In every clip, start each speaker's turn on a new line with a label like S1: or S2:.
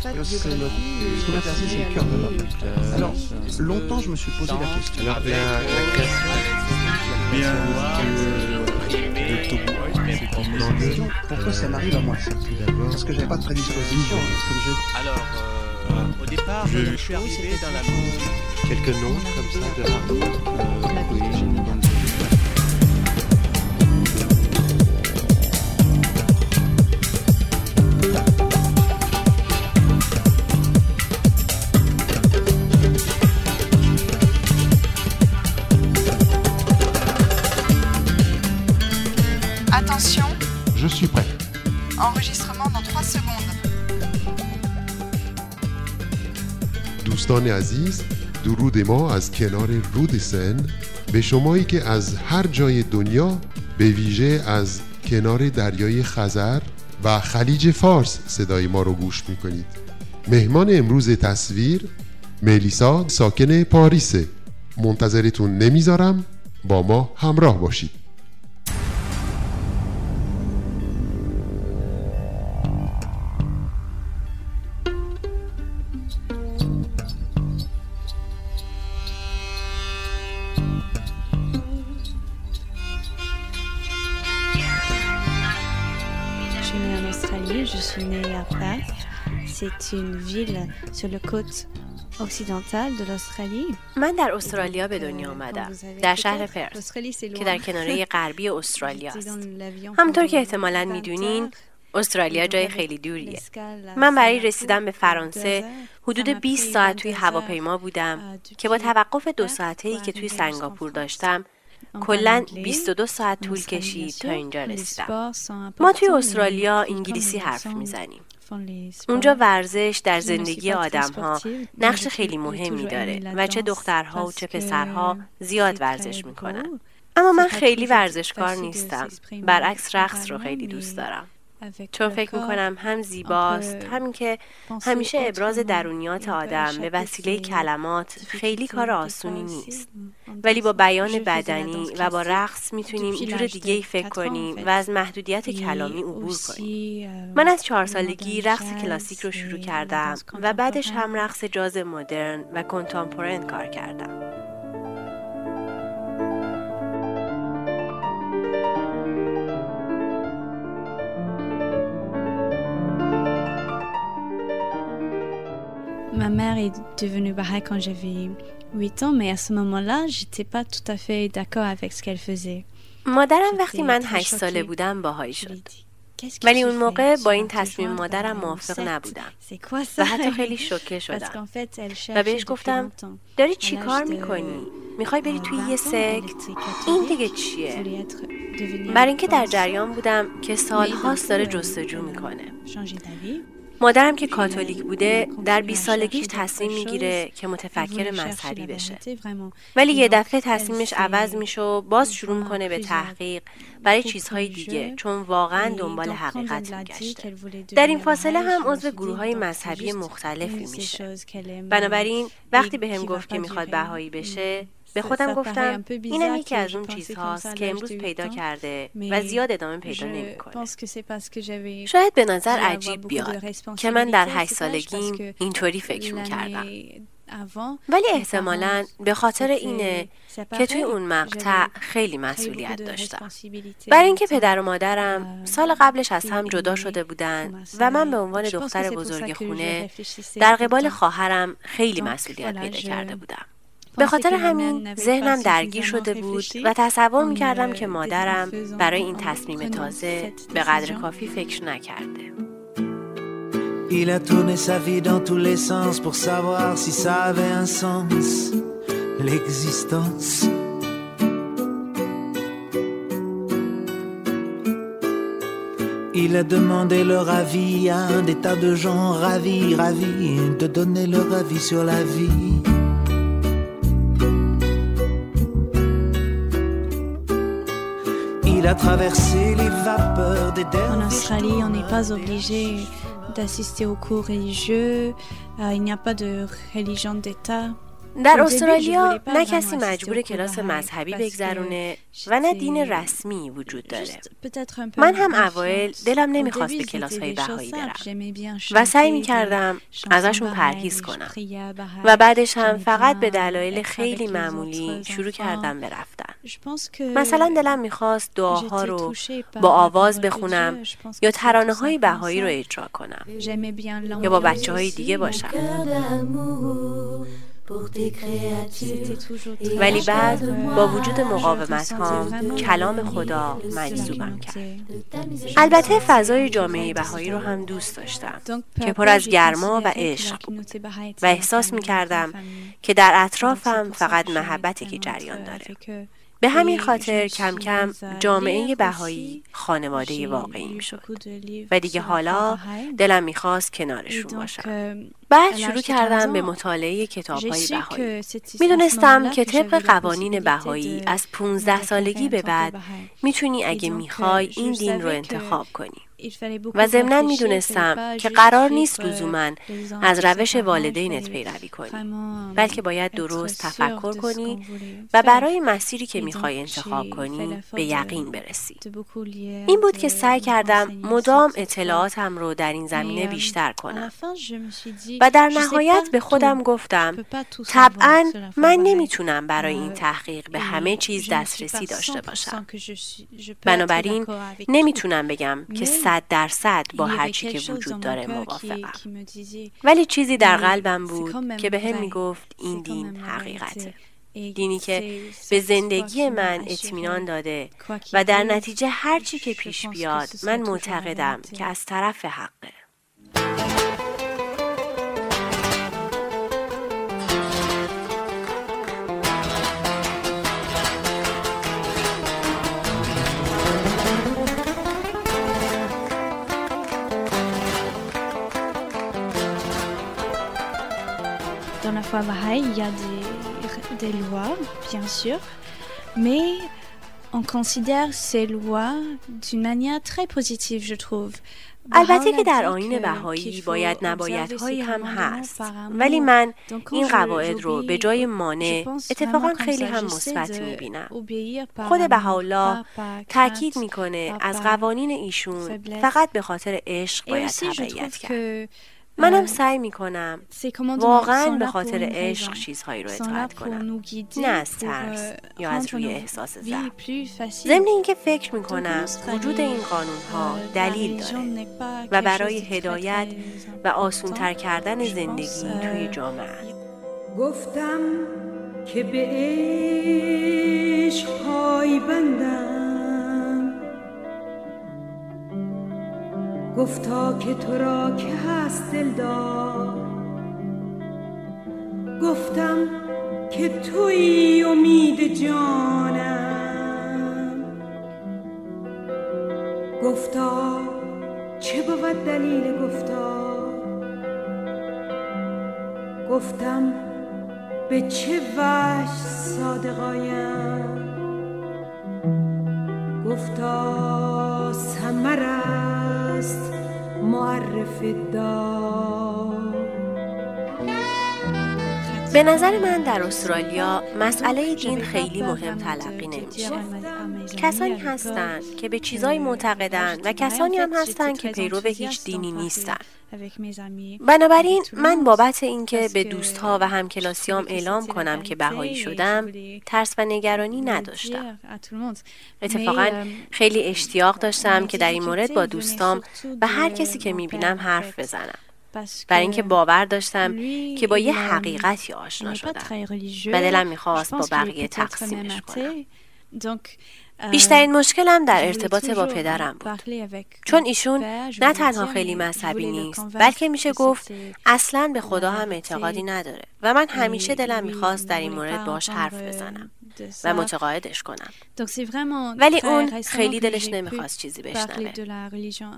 S1: Ce qu'on a perdu, c'est le cœur de l'homme. Alors, longtemps, je me suis posé la question.
S2: Alors, la, la création,
S1: La Pourquoi ça m'arrive à moi? Ça Parce que j'avais pas de prédisposition, comme je...
S3: Alors, euh, au départ,
S4: Je-
S3: suis arrivé dans la musique.
S2: quelques noms comme ça de hard
S5: دوستان عزیز درود ما از کنار رود سن به شمایی که از هر جای دنیا به ویژه از کنار دریای خزر و خلیج فارس صدای ما رو گوش می‌کنید. مهمان امروز تصویر ملیسا ساکن پاریسه. منتظرتون نمی‌ذارم با ما همراه باشید.
S6: C'est une ville sur la côte occidentale de l'Australie.
S7: من در استرالیا به دنیا آمدم. در شهر پرس که در کناره غربی استرالیا است. همونطور که احتمالا می‌دونین استرالیا جای خیلی دوریه. من برای رسیدن به فرانسه حدود 20 ساعت توی هواپیما بودم که با توقف دو ساعته ای که توی سنگاپور داشتم کلا 22 ساعت طول کشید تا اینجا رسیدم. ما توی استرالیا انگلیسی حرف می‌زنیم. اونجا ورزش در زندگی آدم ها نقش خیلی مهمی داره و چه دخترها و چه پسرها زیاد ورزش می‌کنن. اما من خیلی ورزشکار نیستم. برعکس رقص رو خیلی دوست دارم. چون فکر می‌کنم هم زیباست همین که همیشه ابراز درونیات آدم به وسیله کلمات خیلی کار آسونی نیست. ولی با بیان بدنی و با رقص می‌تونیم جور دیگه ای فکر کنیم و از محدودیت کلامی عبور کنیم. من از چهار سالگی رقص کلاسیک رو شروع کردم و بعدش هم رقص جاز مدرن و کنتامپورنت کار کردم.
S6: Mère est devenue Baha'i quand j'avais 8 ans, mais à ce moment-là, j'étais pas tout à fait d'accord avec ce qu'elle faisait.
S7: مادرم وقتی من هشت ساله بودم باهایی شد. ولی اون موقع با این تصمیم مادرم موافق نبودم. و حتی خیلی شوکه شدم. و بهش گفتم داری چی کار می‌کنی؟ می‌خوای بری توی یه سکت؟ این دیگه چیه؟ برای اینکه در جریان بودم که سالهاست داره جستجو می‌کنه. مادرم که کاتولیک بوده در 20 سالگیش تصمیم می‌گیره که متفکر مذهبی بشه. ولی یه دفعه تصمیمش عوض میشه و باز شروع می‌کنه به تحقیق برای چیزهای دیگه چون واقعا دنبال حقیقت میگشته. در این فاصله هم عضو گروه های مذهبی مختلفی میشه. بنابراین وقتی به گفت که می‌خواد بهایی بشه به خودم گفتم اینم یکی از اون چیزهاست که امروز پیدا کرده و زیاد ادامه پیدا نمی‌کنه. شاید به نظر عجیب بیاد که من در هشت سالگیم اینطوری فکر می‌کردم. ولی احتمالا به خاطر اینه که توی اون مقطع خیلی مسئولیت داشتم. برای اینکه پدر و مادرم سال قبلش از هم جدا شده بودن و من به عنوان دختر بزرگ خونه در قبال خواهرم خیلی مسئولیت پیدا کرده بودم. به خاطر همین ذهنم درگیر شده بود و تصور می‌کردم که مادرم برای این تصمیم تازه به قدر کافی فکر نکرده
S8: Il a tourné sa vie dans tous les sens pour savoir si ça avait un sens, l'existence. Il a demandé leur avis à un des tas de gens ravis, ravis de donner leur avis sur la vie. A traversé les vapeurs des
S6: En. Australie, on n'est pas obligé d'assister aux cours religieux. Euh, il n'y a pas de religion d'État.
S7: در استرالیا نه کسی مجبور کلاس مذهبی بگذرونه و نه دین رسمی وجود داره. من هم اوایل دلم نمی‌خواست به کلاس های بهایی برم. و سعی می‌کردم ازشون پرهیز کنم. و بعدش هم فقط به دلایل خیلی معمولی شروع کردم به رفتن. مثلا دلم می‌خواست دعاها رو با آواز بخونم یا ترانه های بهایی رو اجرا کنم. یا با بچه های دیگه باشم. ولی بعد با وجود مقاومت هام کلام خدا مجذوبم کرد البته فضای جامعه بهایی رو هم دوست داشتم که پر از گرما و عشق بود. و احساس می کردم که در اطرافم فقط محبتی که جریان داره. به همین خاطر کم کم جامعه بهایی خانواده واقعی شد و دیگه حالا دلم می‌خواست کنارشون باشم. بعد شروع کردم به مطالعه کتاب های بهایی. می‌دونستم که طبق قوانین بهایی از 15 سالگی به بعد می‌تونی اگه می‌خوای این دین رو انتخاب کنی. و ضمنا می‌دونستم که قرار نیست لزوما از روش والدینت پیروی کنی بلکه باید درست تفکر کنی و برای مسیری که می‌خوای انتخاب کنی به یقین برسی. این بود که سعی کردم مدام اطلاعاتم رو در این زمینه بیشتر کنم. و در نهایت به خودم گفتم طبعا من نمی‌تونم برای این تحقیق به همه چیز دسترسی داشته باشم. بنابراین نمی‌تونم بگم که صد درصد با هر چی که وجود داره موافقم. ولی چیزی در قلبم بود که به هم می‌گفت این دین حقیقته. دینی که به زندگی من اطمینان داده و در نتیجه هر چی که پیش بیاد من معتقدم که از طرف حقه.
S6: Dans la foi Baha'i, il y a des, des lois, bien sûr, mais on considère ces lois d'une manière très positive, je trouve.
S7: البته که در آین بهایی باید نبایدهایی هم هست. ولی من این قواعد رو به جای مانع اتفاقا خیلی هم مثبت می‌بینم. خود بهاءالله تاکید می‌کنه از قوانین ایشون فقط به خاطر عشق باید تبعیت کرد. منم سعی می کنم واقعا به خاطر عشق چیزهایی رو اطاعت کنم. نه از ترس یا از روی احساس ضعف ضمن اینکه فکر می کنم وجود این قانون ها دلیل داره و برای هدایت و آسونتر کردن زندگی توی جامعه.
S4: گفتم که به عشق پای بندم گفتا که تو را که هست دلدار. گفتم که توی امید جانم. گفتا چه بود دلیل گفتا؟ گفتم به چه وجه صادقایم گفتا سمر است معرف
S7: به نظر من در استرالیا مسئله دین خیلی مهم تلقی نمیشه. کسانی هستند که به چیزایی معتقدند و کسانی هم هستند که پیرو هیچ دینی نیستند بنابراین من بابت اینکه به دوستها و همکلاسیام اعلام کنم که بهایی شدم ترس و نگرانی نداشتم. اتفاقا خیلی اشتیاق داشتم که در این مورد با دوستام و هر کسی که می‌بینم حرف بزنم. برای اینکه باور داشتم که با یه حقیقتی آشنا شدم. و دلم می‌خواست با بقیه تقسیمش کنم. بیشترین مشکلم در ارتباط با پدرم بود. چون ایشون نه تنها خیلی مذهبی نیست بلکه میشه گفت اصلا به خدا هم اعتقادی نداره و من همیشه دلم می‌خواست در این مورد باش حرف بزنم و متقاعدش کنم. ولی اون خیلی دلش نمی‌خواست چیزی بشنوه.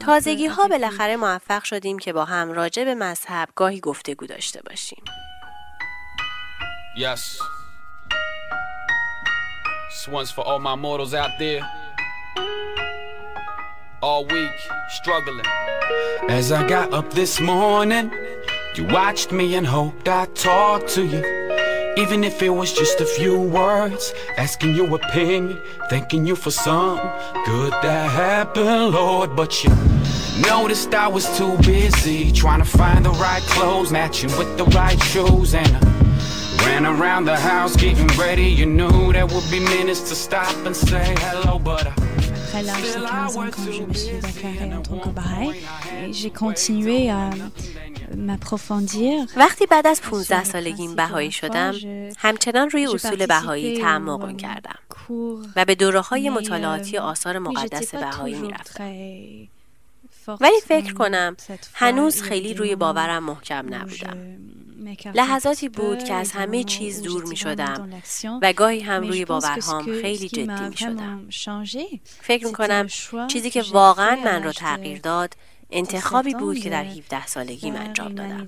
S7: تازگی ها بالاخره موفق شدیم که با هم راجع به مذهب گاهی گفتگو داشته باشیم. This one's for all my mortals out there. All week, struggling. As I got up this morning, you watched me and hoped I talked to you.
S9: Even if it was just a few words, asking your opinion, thanking you for something good that happened, Lord. But you noticed I was too busy trying to find the right clothes, matching with the right shoes, and I ran around the house getting ready. You knew there would be minutes to stop and say hello, but I
S6: après l'âge de 15 ans quand je me suis déclarée en tant que Baha'i. J'ai continué à
S7: وقتی بعد از 15 سالگیم بهایی شدم همچنان روی اصول بهایی تعمق کردم و به دوره های مطالعاتی آثار مقدس بهایی می‌رفتم ولی فکر کنم هنوز خیلی روی باورم محکم نبودم لحظاتی بود که از همه چیز دور می شدم و گاهی هم روی باورهام خیلی جدی می شدم فکر می کنم چیزی که واقعا من را تغییر داد انتخابی بود که در 17 سالگی من انجام دادم.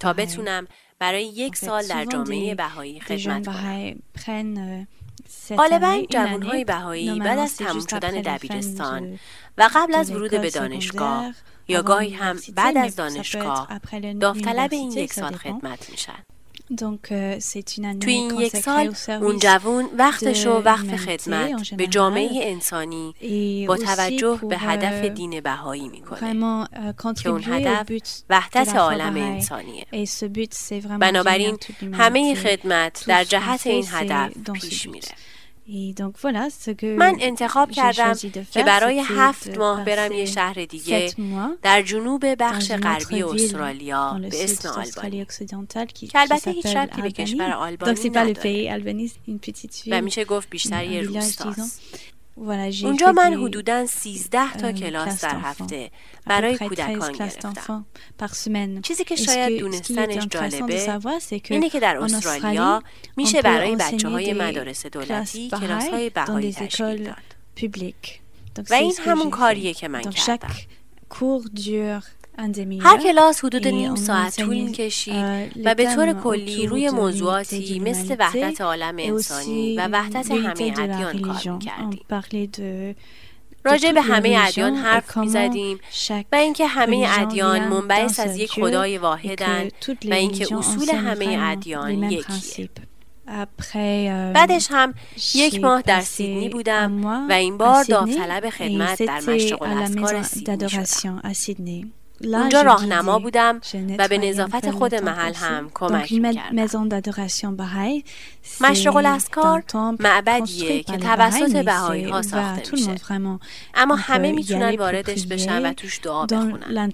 S7: تا بتونم برای یک سال در جامعه بهایی خدمت کنم. غالبا جوانهای بهایی بعد از تموم شدن دبیرستان و قبل از ورود به دانشگاه یا گاهی هم بعد از دانشگاه داوطلب این یک سال خدمت میشن
S6: Euh,
S7: توی این یک سال اون جوون وقتش رو وقف خدمت به جامعه انسانی با توجه به هدف euh, دین بهایی می‌کنه euh, که اون هدف وحدت عالم انسانیه. بنابراین همه خدمت در جهت این هدف پیش میره. من انتخاب کردم که برای هفت ماه برم یه شهر دیگه در جنوب بخش غربی استرالیا به اسم آلبانی. که البته هیچ ربطی به کشور آلبانی نداره. و میشه گفت بیشتر یه روستاست. اونجا من حدودا 13 تا کلاس در هفته برای کودکان گرفتم. چیزی که شاید دونستنش جالبه اینه که در استرالیا میشه برای بچه های مدارس دولتی کلاس های بهایی تشکیل داد. و این همون کاریه که من کردم. هر کلاس حدود نیم ساعت طول کشید و به طور کلی روی موضوعاتی مثل وحدت عالم انسانی و وحدت همه ادیان کار می‌کردیم. راجع به همه ادیان حرف می زدیم و اینکه همه ادیان منبعث از یک خدای واحدن و اینکه اصول همه ادیان یکیه. بعدش هم یک ماه در سیدنی بودم و این بار داوطلب خدمت در مشرق الاسکار سیدنی. اونجا راهنما بودم و به نظافت خود محل هم کمک می‌کردم. مشرق الاسکار معبدیه که توسط بهایی ها ساخته میشه. اما همه می‌تونن واردش بشن و توش دعا بخونن.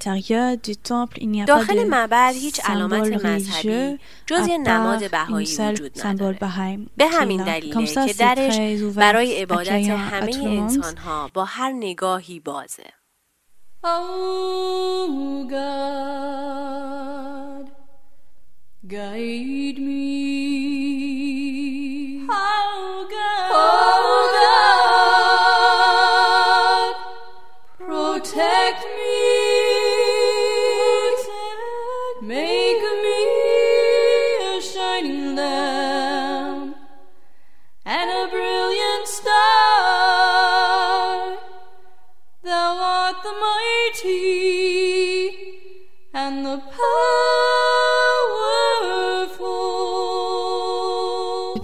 S7: داخل معبد هیچ علامت مذهبی جز یه نماد بهایی وجود نداره. به همین دلیله که درش برای عبادت همه انسان ها با هر نگاهی بازه. Oh God, guide me. God, oh God, protect me. Make me a shining lamp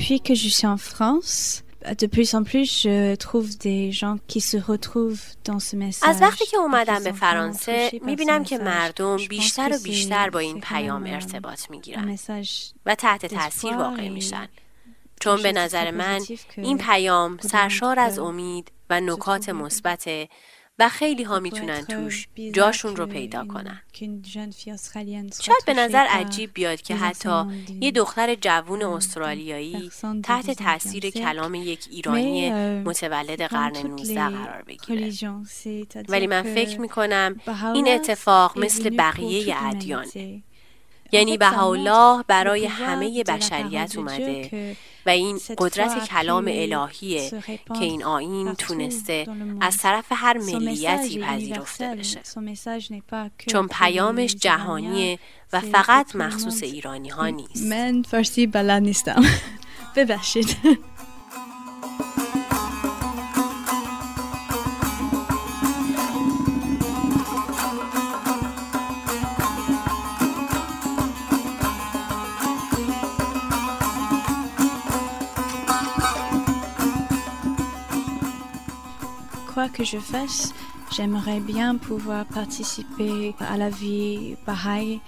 S7: Depuis que je suis en France, de plus en plus je trouve des gens qui se retrouvent dans ce message. از وقتی که اومدم به فرانسه می‌بینم که مردم بیشتر و بیشتر با این پیام ارتباط می‌گیرن و تحت تاثیر واقع میشن. چون به نظر من این پیام سرشار از امید و نکات مثبت و خیلی ها می‌تونن توش جاشون رو پیدا کنن. شاید به نظر عجیب بیاد که حتی یه دختر جوون استرالیایی تحت تاثیر کلام یک ایرانی متولد قرن 19 قرار بگیره. ولی من فکر می‌کنم این اتفاق مثل بقیه ادیانه یعنی بهاءالله برای همه بشریت اومده. و این قدرت کلام الهیه که این آین تونسته از طرف هر ملیتی پذیرفته بشه. چون پیامش جهانیه و فقط مخصوص ایرانی ها نیست.
S6: من فارسی بلد نیستم ببخشید que je fasse, j'aimerais bien pouvoir participer à la vie.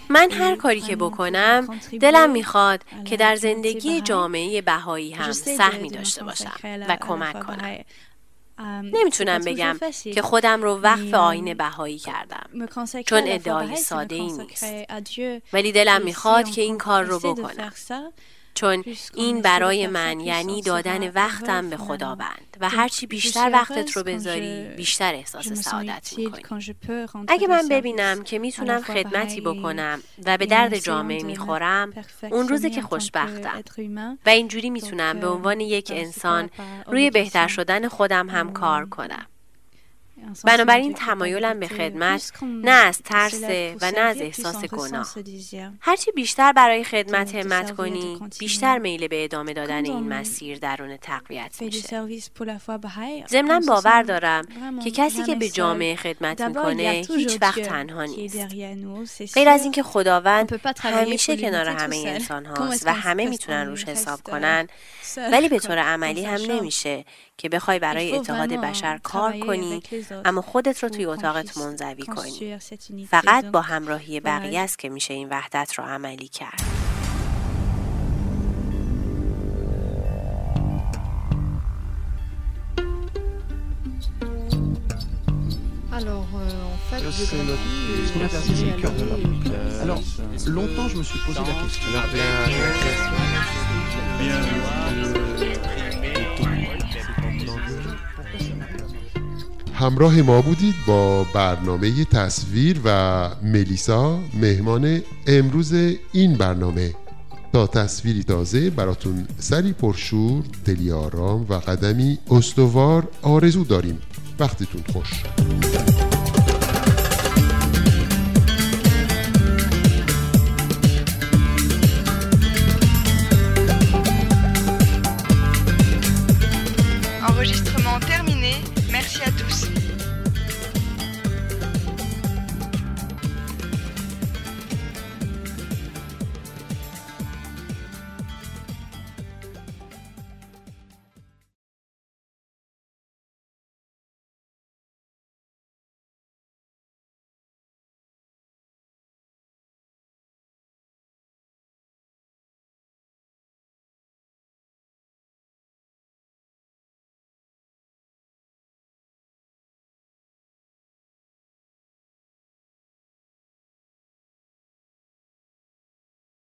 S7: من هر کاری که بکنم دلم می‌خواد که در زندگی جامعه بهایی هم سهمی داشته باشم و کمک کنم. نمی‌تونم بگم که خودم رو وقف آین بهایی کردم. چون ادعای ساده ای نیست ولی دلم می‌خواد که این کار رو بکنم. چون این برای من یعنی دادن وقتم به خداوند و هرچی بیشتر وقتت رو بذاری بیشتر احساس سعادت می‌کنی. اگه من ببینم که می‌تونم خدمتی بکنم و به درد جامعه می‌خورم اون روزه که خوشبختم. و اینجوری می‌تونم به عنوان یک انسان روی بهتر شدن خودم هم کار کنم. بنابراین تمایلم به خدمت نه از ترس و نه از احساس گناه. هرچی بیشتر برای خدمت همت کنی بیشتر میل به ادامه دادن این مسیر درون تقویت میشه. ضمنا باور دارم که کسی که به جامعه خدمت می‌کنه هیچ وقت تنها نیست. غیر از اینکه خداوند همیشه کنار همه انسان هاست و همه می‌تونن روش حساب کنن. ولی به طور عملی هم نمیشه که بخوای برای اتحاد بشر کار کنی اما خودت رو توی اتاقت منزوی کنی فقط با همراهی بقیه است که میشه این وحدت رو عملی کرد
S1: Alors, euh, en fait, c'est le cœur de l'homme. Alors, longtemps, je me suis posé la question.
S5: همراه ما بودید با برنامه تصویر و ملیسا مهمان امروز این برنامه. تا تصویری تازه براتون سری پرشور دلی آرام و قدمی استوار آرزو داریم. وقتتون خوش.